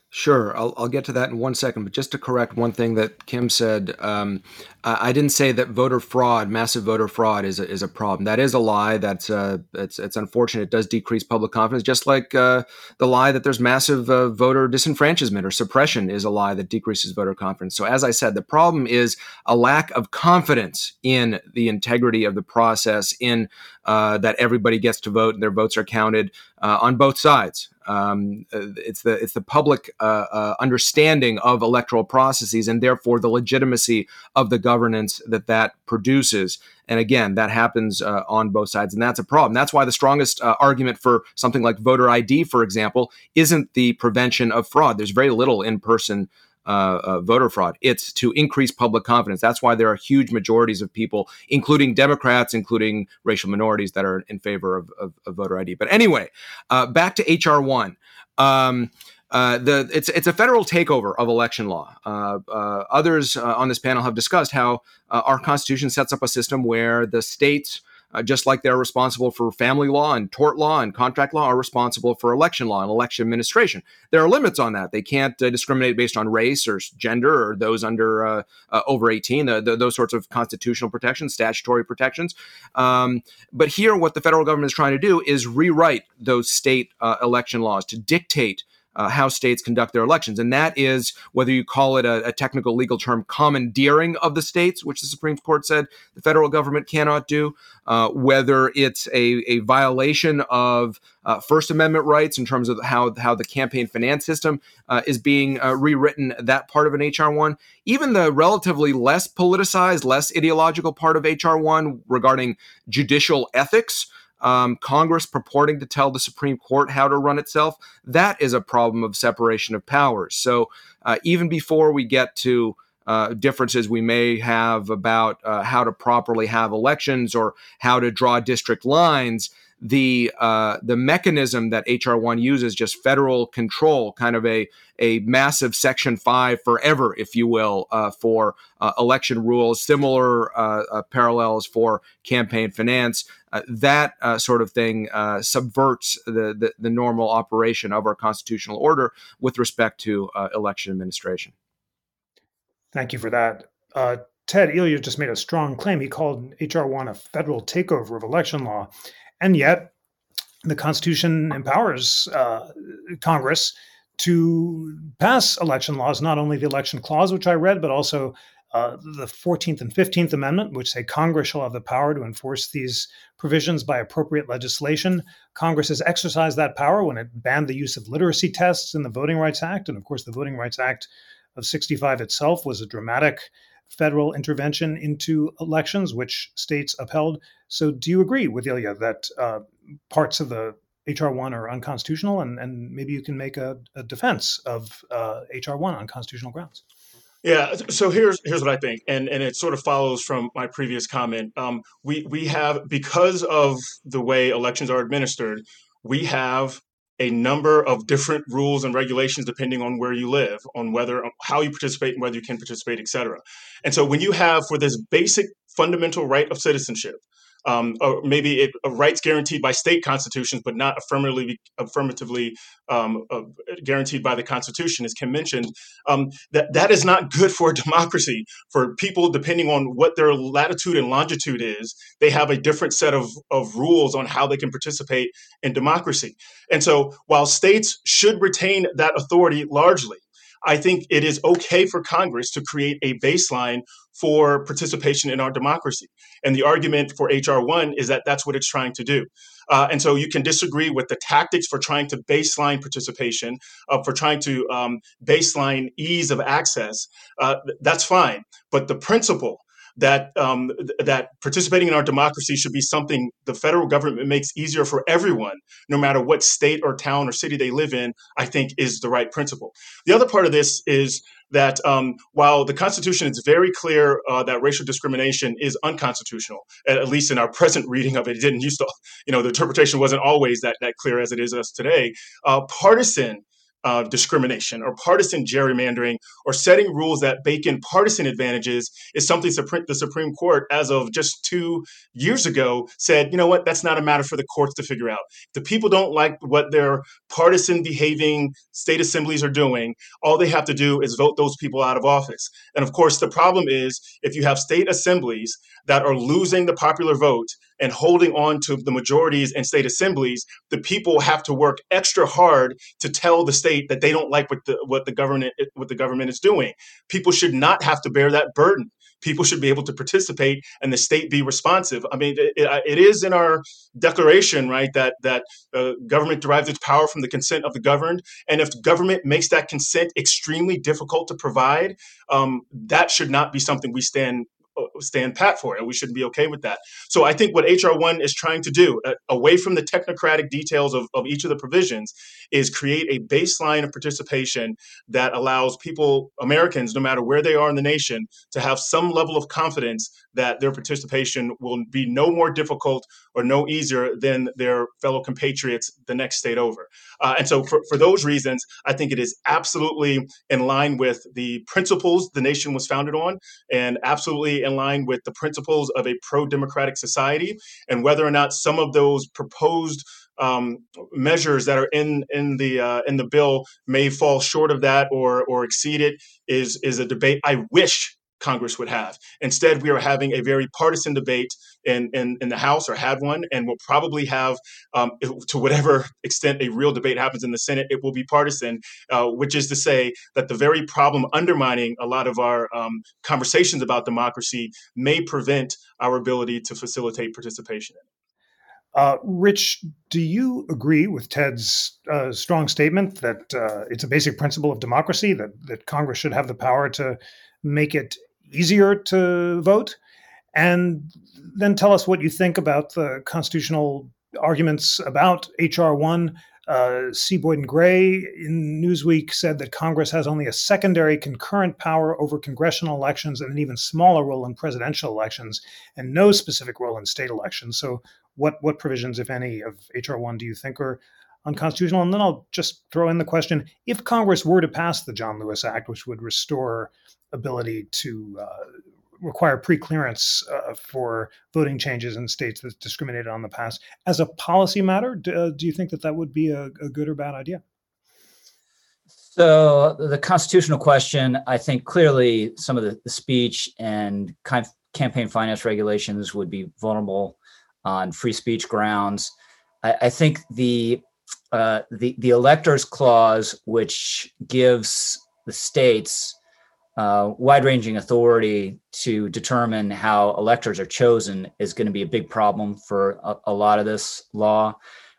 Sure, I'll, I'll get to that in one second. But just to correct one thing that Kim said, um, I, I, didn't say that voter fraud, massive voter fraud, is a, is a problem. That is a lie. That's uh, it's it's unfortunate. It does decrease public confidence, just like uh, the lie that there's massive uh, voter disenfranchisement or suppression is a lie that decreases voter confidence. So as I said, the problem is a lack of confidence in the integrity of the process, in uh, that everybody gets to vote and their votes are counted uh, on both sides. Um, uh, it's the it's the public uh, uh, understanding of electoral processes and therefore the legitimacy of the governance that that produces. And again, that happens on both sides, and that's a problem. That's why the strongest argument for something like voter ID, for example, isn't the prevention of fraud. There's very little in person uh, uh, voter fraud. It's to increase public confidence. That's why there are huge majorities of people, including Democrats, including racial minorities, that are in favor of, of, of voter ID. But anyway, uh, back to HR one. Um, uh, the it's it's a federal takeover of election law. Uh, uh, others uh, on this panel have discussed how our constitution sets up a system where the states uh, just like they're responsible for family law and tort law and contract law, are responsible for election law and election administration. There are limits on that. They can't uh, discriminate based on race or gender or those under uh, uh over 18, the, the, those sorts of constitutional protections, statutory protections. Um, but here, what the federal government is trying to do is rewrite those state uh, election laws to dictate uh, how states conduct their elections. And that is whether you call it a, a, technical legal term, commandeering of the states, which the Supreme Court said the federal government cannot do, uh, whether it's a, a violation of uh, First Amendment rights in terms of how, how the campaign finance system uh, is being uh, rewritten, that part of an HR 1, even the relatively less politicized, less ideological part of HR 1 regarding judicial ethics um, Congress purporting to tell the Supreme Court how to run itself, that is a problem of separation of powers. So uh, even before we get to uh, differences we may have about uh, how to properly have elections or how to draw district lines, the uh, the mechanism that HR one uses, just federal control, kind of a a massive Section Five forever, if you will, uh, for uh, election rules, similar uh, uh, parallels for campaign finance. Uh, that sort of thing subverts the, the, the normal operation of our constitutional order with respect to election administration. Thank you for that. Ted Ilya just made a strong claim. He called HR one a federal takeover of election law. And yet, the Constitution empowers uh, Congress to pass election laws, not only the election clause, which I read, but also uh, the 14th and 15th Amendment, which say Congress shall have the power to enforce these provisions by appropriate legislation. Congress has exercised that power when it banned the use of literacy tests in the Voting Rights Act. And of course, the Voting Rights Act of 65 itself was a dramatic federal intervention into elections, which states upheld. So, do you agree with Ilya that uh, parts of the HR one are unconstitutional, and, and maybe you can make a, a defense of uh, HR one on constitutional grounds? Yeah, so here's here's what I think, and and it sort of follows from my previous comment. Um, we we have because of the way elections are administered, we have a number of different rules and regulations depending on where you live, on whether how you participate and whether you can participate, et cetera. And so when you have for this basic fundamental right of citizenship, um, or maybe it, rights guaranteed by state constitutions, but not affirmatively affirmatively um, uh, guaranteed by the Constitution, as Kim mentioned. Um, that that is not good for democracy. For people, depending on what their latitude and longitude is, they have a different set of of rules on how they can participate in democracy. And so, while states should retain that authority largely, I think it is okay for Congress to create a baseline for participation in our democracy. And the argument for HR 1 is that that's what it's trying to do. Uh, and so you can disagree with the tactics for trying to baseline participation, uh, for trying to um, baseline ease of access. Uh, that's fine. But the principle that um, that participating in our democracy should be something the federal government makes easier for everyone, no matter what state or town or city they live in. I think is the right principle. The other part of this is that um, while the Constitution is very clear uh, that racial discrimination is unconstitutional, at, least in our present reading of it, it didn't used to, you know, the interpretation wasn't always that that clear as it is us today. Uh, partisan uh, discrimination or partisan gerrymandering or setting rules that bake in partisan advantages is something the Supreme Court, as of just two years ago, said, you know what, that's not a matter for the courts to figure out. If the people don't like what their partisan behaving state assemblies are doing, all they have to do is vote those people out of office. And of course, the problem is if you have state assemblies that are losing the popular vote and holding on to the majorities in state assemblies, the people have to work extra hard to tell the state that they don't like what the what the government what the government is doing. People should not have to bear that burden. People should be able to participate and the state be responsive. I mean, it, it is in our declaration, right, that that uh, government derives its power from the consent of the governed, and if government makes that consent extremely difficult to provide, um, that should not be something we stand stand pat for, and we shouldn't be okay with that. So I think what HR one is trying to do, uh, away from the technocratic details of, of each of the provisions, is create a baseline of participation that allows people, Americans, no matter where they are in the nation, to have some level of confidence that their participation will be no more difficult or no easier than their fellow compatriots the next state over. Uh, and so, for, for those reasons, I think it is absolutely in line with the principles the nation was founded on, and absolutely in line with the principles of a pro democratic society. And whether or not some of those proposed um, measures that are in in the uh, in the bill may fall short of that or or exceed it is is a debate I wish Congress would have. Instead, we are having a very partisan debate in, in, in the House or had one, and we'll probably have, um, to whatever extent a real debate happens in the Senate, it will be partisan, uh, which is to say that the very problem undermining a lot of our um, conversations about democracy may prevent our ability to facilitate participation in it. Uh, Rich, do you agree with Ted's uh, strong statement that uh, it's a basic principle of democracy that, that Congress should have the power to make it easier to vote? And then tell us what you think about the constitutional arguments about H.R. 1. Uh, C. Boyden Gray in Newsweek said that Congress has only a secondary concurrent power over congressional elections and an even smaller role in presidential elections and no specific role in state elections. So, what, what provisions, if any, of H.R. 1 do you think are unconstitutional? And then I'll just throw in the question if Congress were to pass the John Lewis Act, which would restore ability to uh, require pre-clearance uh, for voting changes in states that discriminated on the past. As a policy matter, do, uh, do you think that that would be a, a, good or bad idea? So the constitutional question, I think clearly some of the, the speech and kind of campaign finance regulations would be vulnerable on free speech grounds. I, I think the uh, the the electors clause, which gives the states uh, wide-ranging authority to determine how electors are chosen is going to be a big problem for a, a, lot of this law.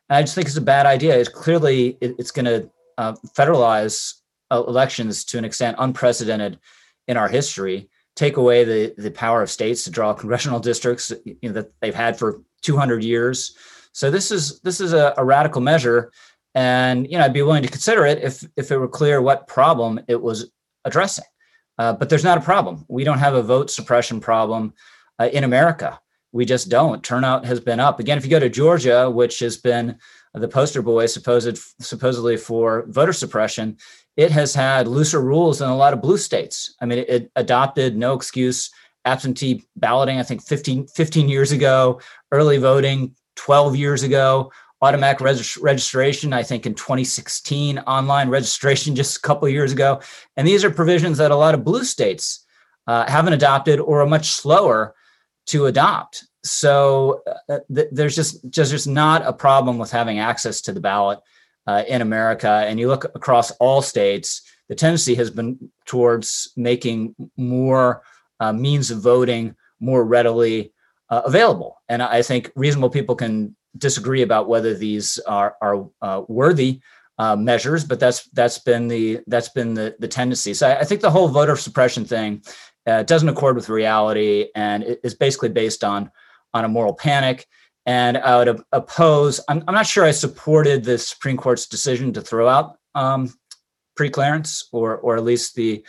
And I just think it's a bad idea. It's clearly it, it's going to uh, federalize uh, elections to an extent unprecedented in our history. Take away the the power of states to draw congressional districts you know, that they've had for 200 years. So this is this is a, a radical measure, and you know I'd be willing to consider it if if it were clear what problem it was addressing. Uh, but there's not a problem. We don't have a vote suppression problem uh, in America. We just don't. Turnout has been up. Again, if you go to Georgia, which has been the poster boy supposed supposedly for voter suppression, it has had looser rules than a lot of blue states. I mean, it, it adopted no excuse absentee balloting, I think 15, 15 years ago, early voting 12 years ago, automatic registration, I think in 2016, online registration just a couple years ago. And these are provisions that a lot of blue states uh, haven't adopted or are much slower to adopt. So uh, th- there's just, just just not a problem with having access to the ballot uh, in America. And you look across all states, the tendency has been towards making more uh, means of voting more readily uh, available. And I think reasonable people can disagree about whether these are are uh, worthy uh, measures, but that's that's been the that's been the the tendency. So I, I think the whole voter suppression thing uh, doesn't accord with reality and is basically based on on a moral panic. And I would oppose. I'm, I'm not sure I supported the Supreme Court's decision to throw out um, preclearance or or at least the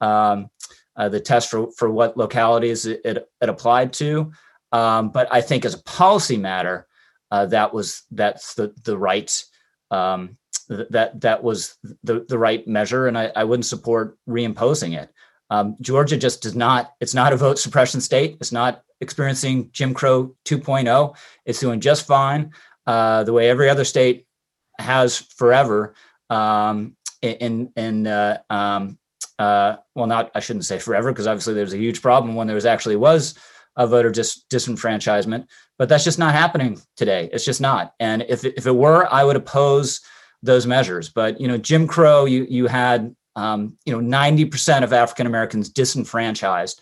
um, uh, the test for for what localities it, it, it applied to. Um, but I think as a policy matter, uh, that was that's the the right um, that that was the, the right measure, and I, I wouldn't support reimposing it. Um, Georgia just does not, it's not a vote suppression state. It's not experiencing Jim Crow 2.0. It's doing just fine, uh, the way every other state has forever. Um, in, in, uh, um, uh, well, not, I shouldn't say forever, because obviously there's a huge problem when there was actually was a voter dis- disenfranchisement, but that's just not happening today. It's just not. And if, if it were, I would oppose those measures. But, you know, Jim Crow, you, you had um, you know, 90% of African Americans disenfranchised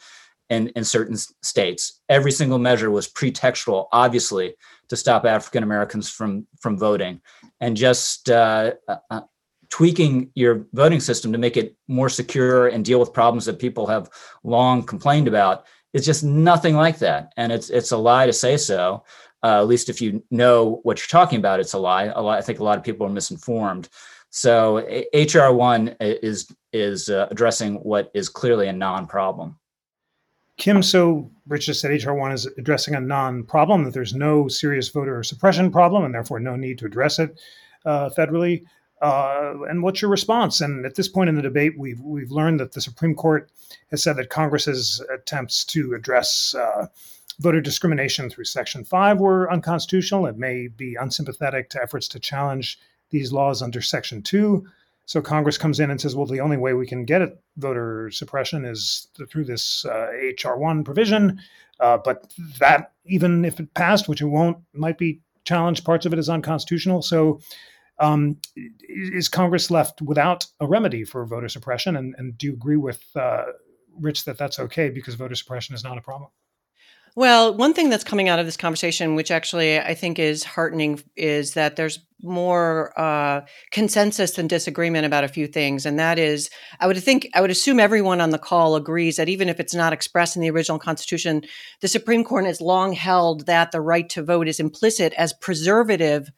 in, in certain states. Every single measure was pretextual, obviously, to stop African Americans from from voting, and just uh, uh, uh, tweaking your voting system to make it more secure and deal with problems that people have long complained about. It's just nothing like that, and it's it's a lie to say so. Uh, at least if you know what you're talking about, it's a lie. A lot, I think a lot of people are misinformed. So HR one is is uh, addressing what is clearly a non-problem. Kim, so Rich just said HR one is addressing a non-problem that there's no serious voter suppression problem and therefore no need to address it uh, federally. Uh, and what's your response? And at this point in the debate, we've we've learned that the Supreme Court has said that Congress's attempts to address uh, voter discrimination through Section Five were unconstitutional. It may be unsympathetic to efforts to challenge these laws under Section 2. So Congress comes in and says, well, the only way we can get at voter suppression is through this uh, HR1 provision. Uh, but that, even if it passed, which it won't, might be challenged, parts of it is unconstitutional. So um, is Congress left without a remedy for voter suppression? And, and do you agree with uh, Rich that that's okay because voter suppression is not a problem? Well, one thing that's coming out of this conversation, which actually I think is heartening, is that there's more uh, consensus than disagreement about a few things, and that is, I would think, I would assume everyone on the call agrees that even if it's not expressed in the original Constitution, the Supreme Court has long held that the right to vote is implicit as preservative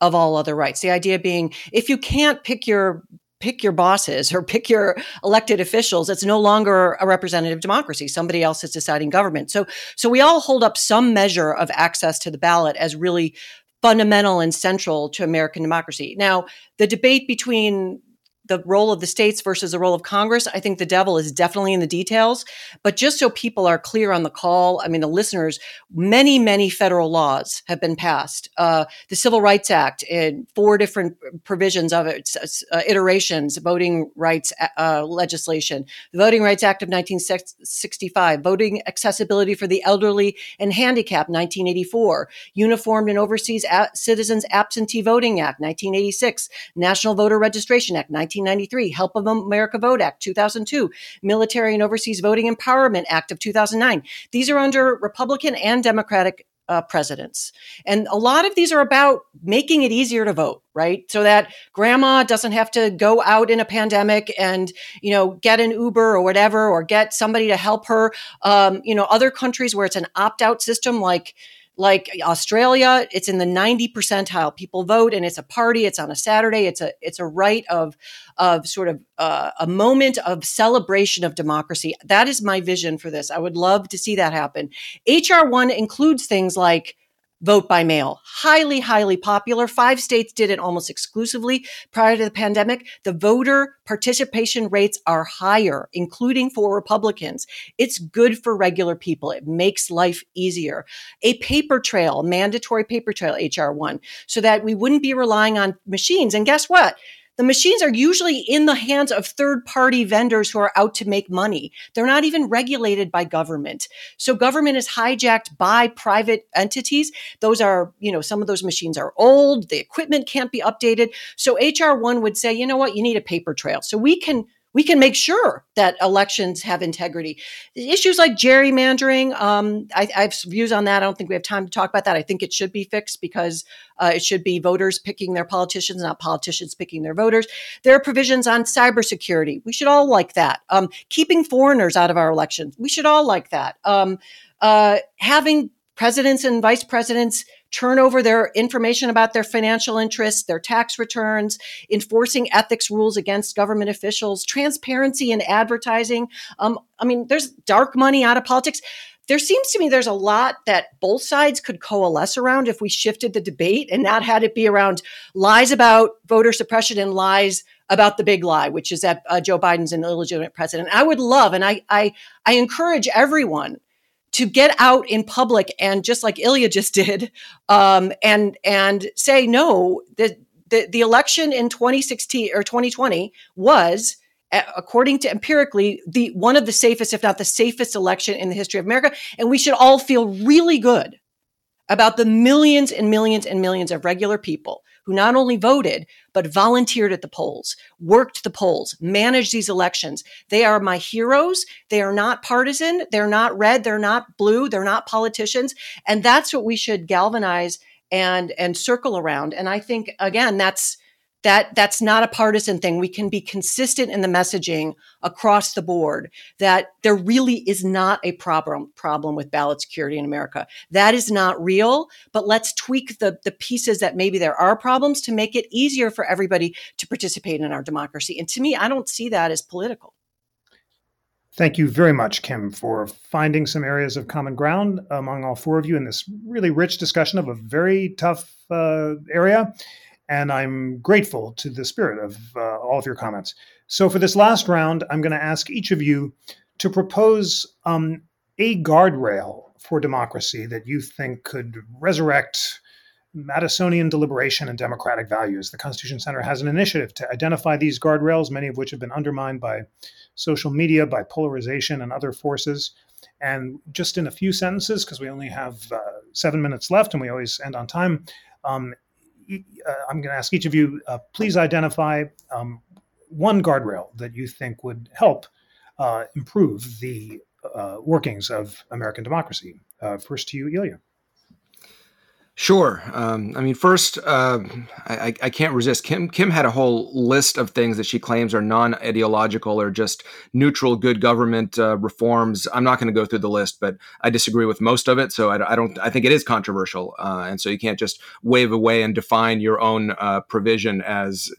of all other rights. The idea being, if you can't pick your pick your bosses or pick your elected officials it's no longer a representative democracy. Somebody else is deciding government. So so we all hold up some measure of access to the ballot as really fundamental and central to american democracy. Now the debate between the role of the states versus the role of Congress, I think the devil is definitely in the details. But just so people are clear on the call, I mean, the listeners, many, many federal laws have been passed. Uh, the Civil Rights Act in four different provisions of its uh, iterations, voting rights uh, legislation, the Voting Rights Act of 1965, voting accessibility for the elderly and handicapped, 1984, Uniformed and Overseas a- Citizens Absentee Voting Act, 1986, National Voter Registration Act, 19 1993, Help of America Vote Act 2002, Military and Overseas Voting Empowerment Act of 2009. These are under Republican and Democratic uh, presidents. And a lot of these are about making it easier to vote, right? So that grandma doesn't have to go out in a pandemic and, you know, get an Uber or whatever, or get somebody to help her. Um, you know, other countries where it's an opt out system like, like Australia, it's in the 90 percentile. People vote and it's a party. It's on a Saturday. It's a it's a rite of of sort of uh, a moment of celebration of democracy. That is my vision for this. I would love to see that happen. HR one includes things like vote by mail. Highly, highly popular. Five states did it almost exclusively prior to the pandemic. The voter participation rates are higher, including for Republicans. It's good for regular people. It makes life easier. A paper trail, mandatory paper trail, HR1, so that we wouldn't be relying on machines. And guess what? The machines are usually in the hands of third party vendors who are out to make money. They're not even regulated by government. So government is hijacked by private entities. Those are, you know, some of those machines are old. The equipment can't be updated. So HR1 would say, you know what, you need a paper trail. So we can we can make sure that elections have integrity. Issues like gerrymandering, um, I, I, have views on that. I don't think we have time to talk about that. I think it should be fixed because uh, it should be voters picking their politicians, not politicians picking their voters. There are provisions on cybersecurity. We should all like that. Um, keeping foreigners out of our elections. We should all like that. Um, uh, having presidents and vice presidents turn over their information about their financial interests, their tax returns, enforcing ethics rules against government officials, transparency in advertising. Um, I mean, there's dark money out of politics. there seems to me there's a lot that both sides could coalesce around if we shifted the debate and not had it be around lies about voter suppression and lies about the big lie, which is that uh, Joe Biden's an illegitimate president. I would love, and I, I, I encourage everyone to get out in public and just like Ilya just did, um, and and say no. The, the the election in 2016 or 2020 was according to empirically the one of the safest if not the safest election in the history of america and we should all feel really good about the millions and millions and millions of regular people who not only voted but volunteered at the polls worked the polls managed these elections. They are my heroes. They are not partisan. They're not red. They're not blue. They're not politicians. And that's what we should galvanize and and circle around. And i think again that's that that's not a partisan thing. We can be consistent in the messaging across the board that there really is not a problem problem with ballot security in america. That is not real but let's tweak the the pieces that maybe there are problems to make it easier for everybody to participate in our democracy. And to me i don't see that as political. Thank you very much, Kim, for finding some areas of common ground among all four of you in this really rich discussion of a very tough uh, area and I'm grateful to the spirit of uh, all of your comments. So, for this last round, I'm going to ask each of you to propose um, a guardrail for democracy that you think could resurrect Madisonian deliberation and democratic values. The Constitution Center has an initiative to identify these guardrails, many of which have been undermined by social media, by polarization, and other forces. And just in a few sentences, because we only have uh, seven minutes left and we always end on time, um, I'm going to ask each of you, uh, please identify um, one guardrail that you think would help uh, improve the uh, workings of American democracy. Uh, first to you, Ilya. Sure. Um, I mean, first, uh, I, I, can't resist. Kim Kim had a whole list of things that she claims are non-ideological or just neutral, good government uh, reforms. I'm not going to go through the list, but I disagree with most of it. So I, I don't. I think it is controversial, uh, and so you can't just wave away and define your own uh, provision as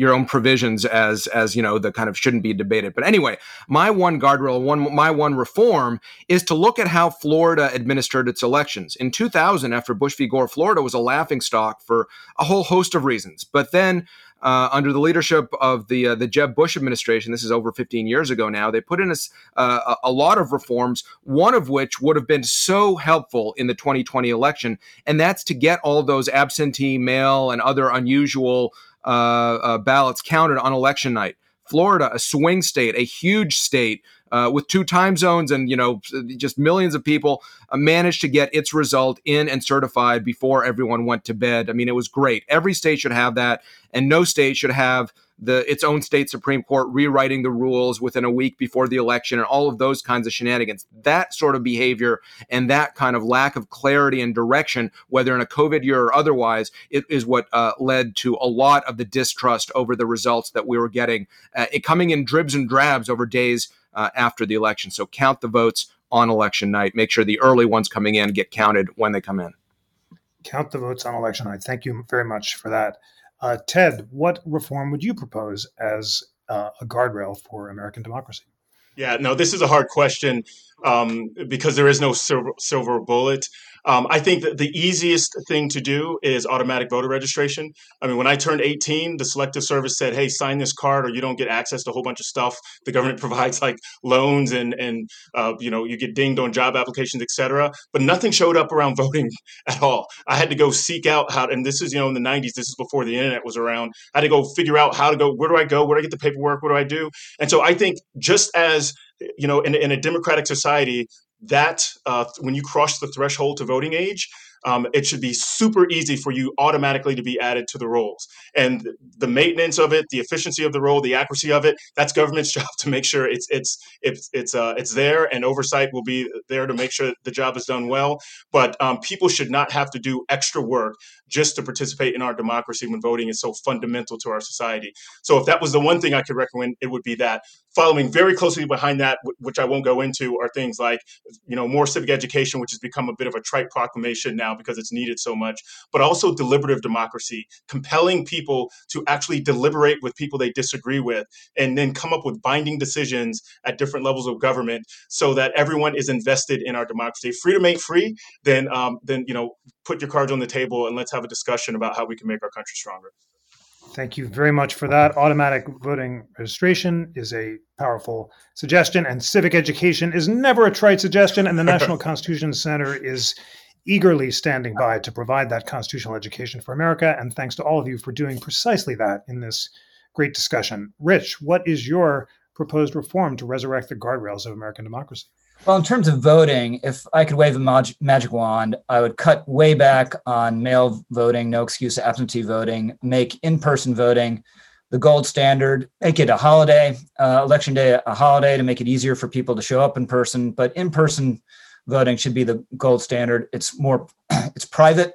your own provisions as as you know the kind of shouldn't be debated. But anyway, my one guardrail, one my one reform is to look at how Florida administered its elections. In 2000, after Bush v. Gore, Florida was a laughing stock for a whole host of reasons. But then uh, under the leadership of the uh, the Jeb Bush administration, this is over 15 years ago now. They put in a, uh, a lot of reforms, one of which would have been so helpful in the 2020 election, and that's to get all those absentee mail and other unusual ballots counted on election night. Florida, a swing state, a huge state uh, with two time zones and you know just millions of people uh, managed to get its result in and certified before everyone went to bed. I mean, it was great. Every state should have that, and no state should have the its own state supreme court rewriting the rules within a week before the election and all of those kinds of shenanigans. That sort of behavior and that kind of lack of clarity and direction whether in a covid year or otherwise it is what uh, led to a lot of the distrust over the results that we were getting uh, it coming in dribs and drabs over days uh, after the election. So count the votes on election night. Make sure the early ones coming in get counted when they come in. Count the votes on election night. Thank you very much for that uh, Ted, what reform would you propose as uh, a guardrail for American democracy? Yeah, no, this is a hard question um, because there is no silver, silver bullet. Um, I think that the easiest thing to do is automatic voter registration. I mean, when I turned 18, the Selective Service said, "Hey, sign this card, or you don't get access to a whole bunch of stuff." The government provides like loans and and uh, you know you get dinged on job applications, etc. But nothing showed up around voting at all. I had to go seek out how, and this is you know in the 90s. This is before the internet was around. I had to go figure out how to go. Where do I go? Where do I get the paperwork? What do I do? And so I think just as you know, in, in a democratic society, that uh, when you cross the threshold to voting age, um, it should be super easy for you automatically to be added to the rolls. And the maintenance of it, the efficiency of the roll, the accuracy of it, that's government's job to make sure it's it's it's it's uh, it's there, and oversight will be there to make sure the job is done well. But um, people should not have to do extra work just to participate in our democracy when voting is so fundamental to our society. So if that was the one thing I could recommend, it would be that. Following very closely behind that, which I won't go into, are things like, you know, more civic education, which has become a bit of a trite proclamation now because it's needed so much, but also deliberative democracy, compelling people to actually deliberate with people they disagree with, and then come up with binding decisions at different levels of government so that everyone is invested in our democracy. If freedom ain't free, then um, then you know, put your cards on the table and let's have a discussion about how we can make our country stronger. Thank you very much for that. Automatic voting registration is a powerful suggestion, and civic education is never a trite suggestion. And the National Constitution Center is eagerly standing by to provide that constitutional education for America. And thanks to all of you for doing precisely that in this great discussion. Rich, what is your proposed reform to resurrect the guardrails of American democracy? Well, in terms of voting, if I could wave a mag- magic wand, I would cut way back on mail voting, no excuse absentee voting, make in person voting the gold standard, make it a holiday, uh, election day a holiday to make it easier for people to show up in person. But in person voting should be the gold standard. It's more, it's private,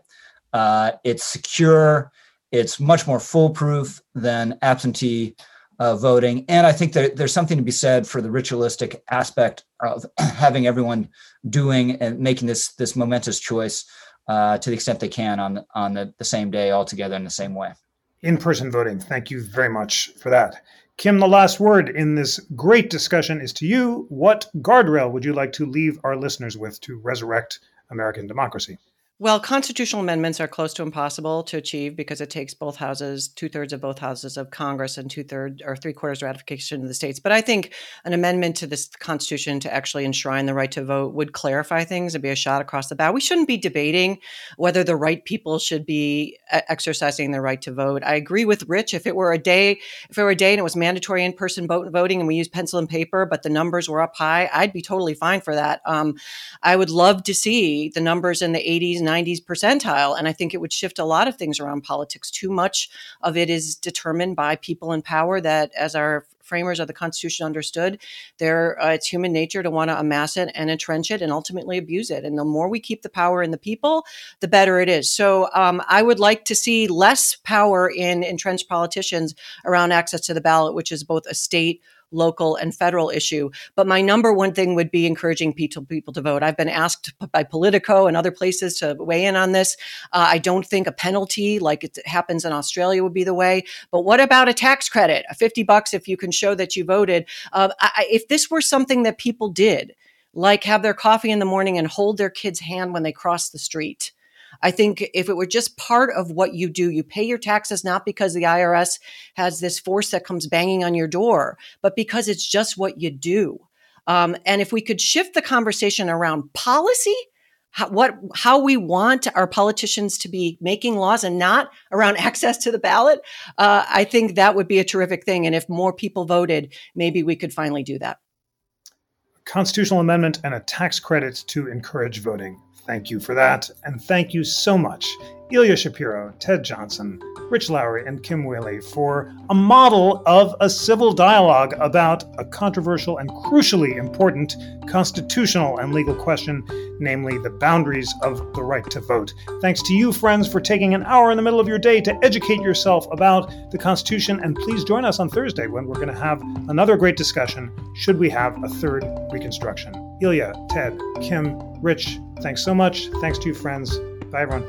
uh, it's secure, it's much more foolproof than absentee uh, voting. And I think that there's something to be said for the ritualistic aspect of having everyone doing and making this this momentous choice uh, to the extent they can on on the, the same day all together in the same way. In-person voting. Thank you very much for that. Kim, the last word in this great discussion is to you. What guardrail would you like to leave our listeners with to resurrect American democracy? Well, constitutional amendments are close to impossible to achieve because it takes both houses, two thirds of both houses of Congress, and two thirds or three quarters ratification of the states. But I think an amendment to this Constitution to actually enshrine the right to vote would clarify things and be a shot across the bow. We shouldn't be debating whether the right people should be exercising their right to vote. I agree with Rich. If it were a day, if it were a day and it was mandatory in person voting and we used pencil and paper, but the numbers were up high, I'd be totally fine for that. Um, I would love to see the numbers in the 80s 90s percentile. And I think it would shift a lot of things around politics. Too much of it is determined by people in power that, as our framers of the Constitution understood, there uh, it's human nature to want to amass it and entrench it and ultimately abuse it. And the more we keep the power in the people, the better it is. So um, I would like to see less power in entrenched politicians around access to the ballot, which is both a state local, and federal issue. But my number one thing would be encouraging people, to vote. I've been asked by Politico and other places to weigh in on this. Uh, I don't think a penalty like it happens in Australia would be the way. But what about a tax credit? A 50 bucks if you can show that you voted. Uh, I, if this were something that people did, like have their coffee in the morning and hold their kid's hand when they cross the street, I think if it were just part of what you do, you pay your taxes not because the IRS has this force that comes banging on your door, but because it's just what you do. Um, and if we could shift the conversation around policy, how, what how we want our politicians to be making laws and not around access to the ballot, uh, I think that would be a terrific thing. And if more people voted, maybe we could finally do that. Constitutional amendment and a tax credit to encourage voting. Thank you for that. And thank you so much, Ilya Shapiro, Ted Johnson, Rich Lowry, and Kim Wehle, for a model of a civil dialogue about a controversial and crucially important constitutional and legal question, namely the boundaries of the right to vote. Thanks to you, friends, for taking an hour in the middle of your day to educate yourself about the Constitution. And please join us on Thursday when we're going to have another great discussion should we have a third Reconstruction. Ilya, Ted, Kim, Rich, thanks so much. Thanks to you, friends. Bye, everyone.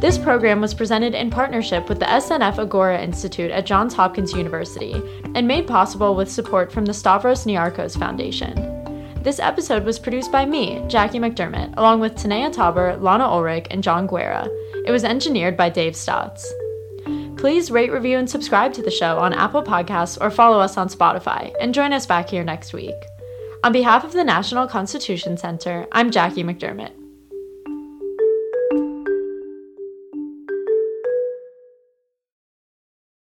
This program was presented in partnership with the SNF Agora Institute at Johns Hopkins University and made possible with support from the Stavros Niarchos Foundation. This episode was produced by me, Jackie McDermott, along with Tanaya Tauber, Lana Ulrich, and John Guerra. It was engineered by Dave Stotts. Please rate, review, and subscribe to the show on Apple Podcasts or follow us on Spotify, and join us back here next week. On behalf of the National Constitution Center, I'm Jackie McDermott.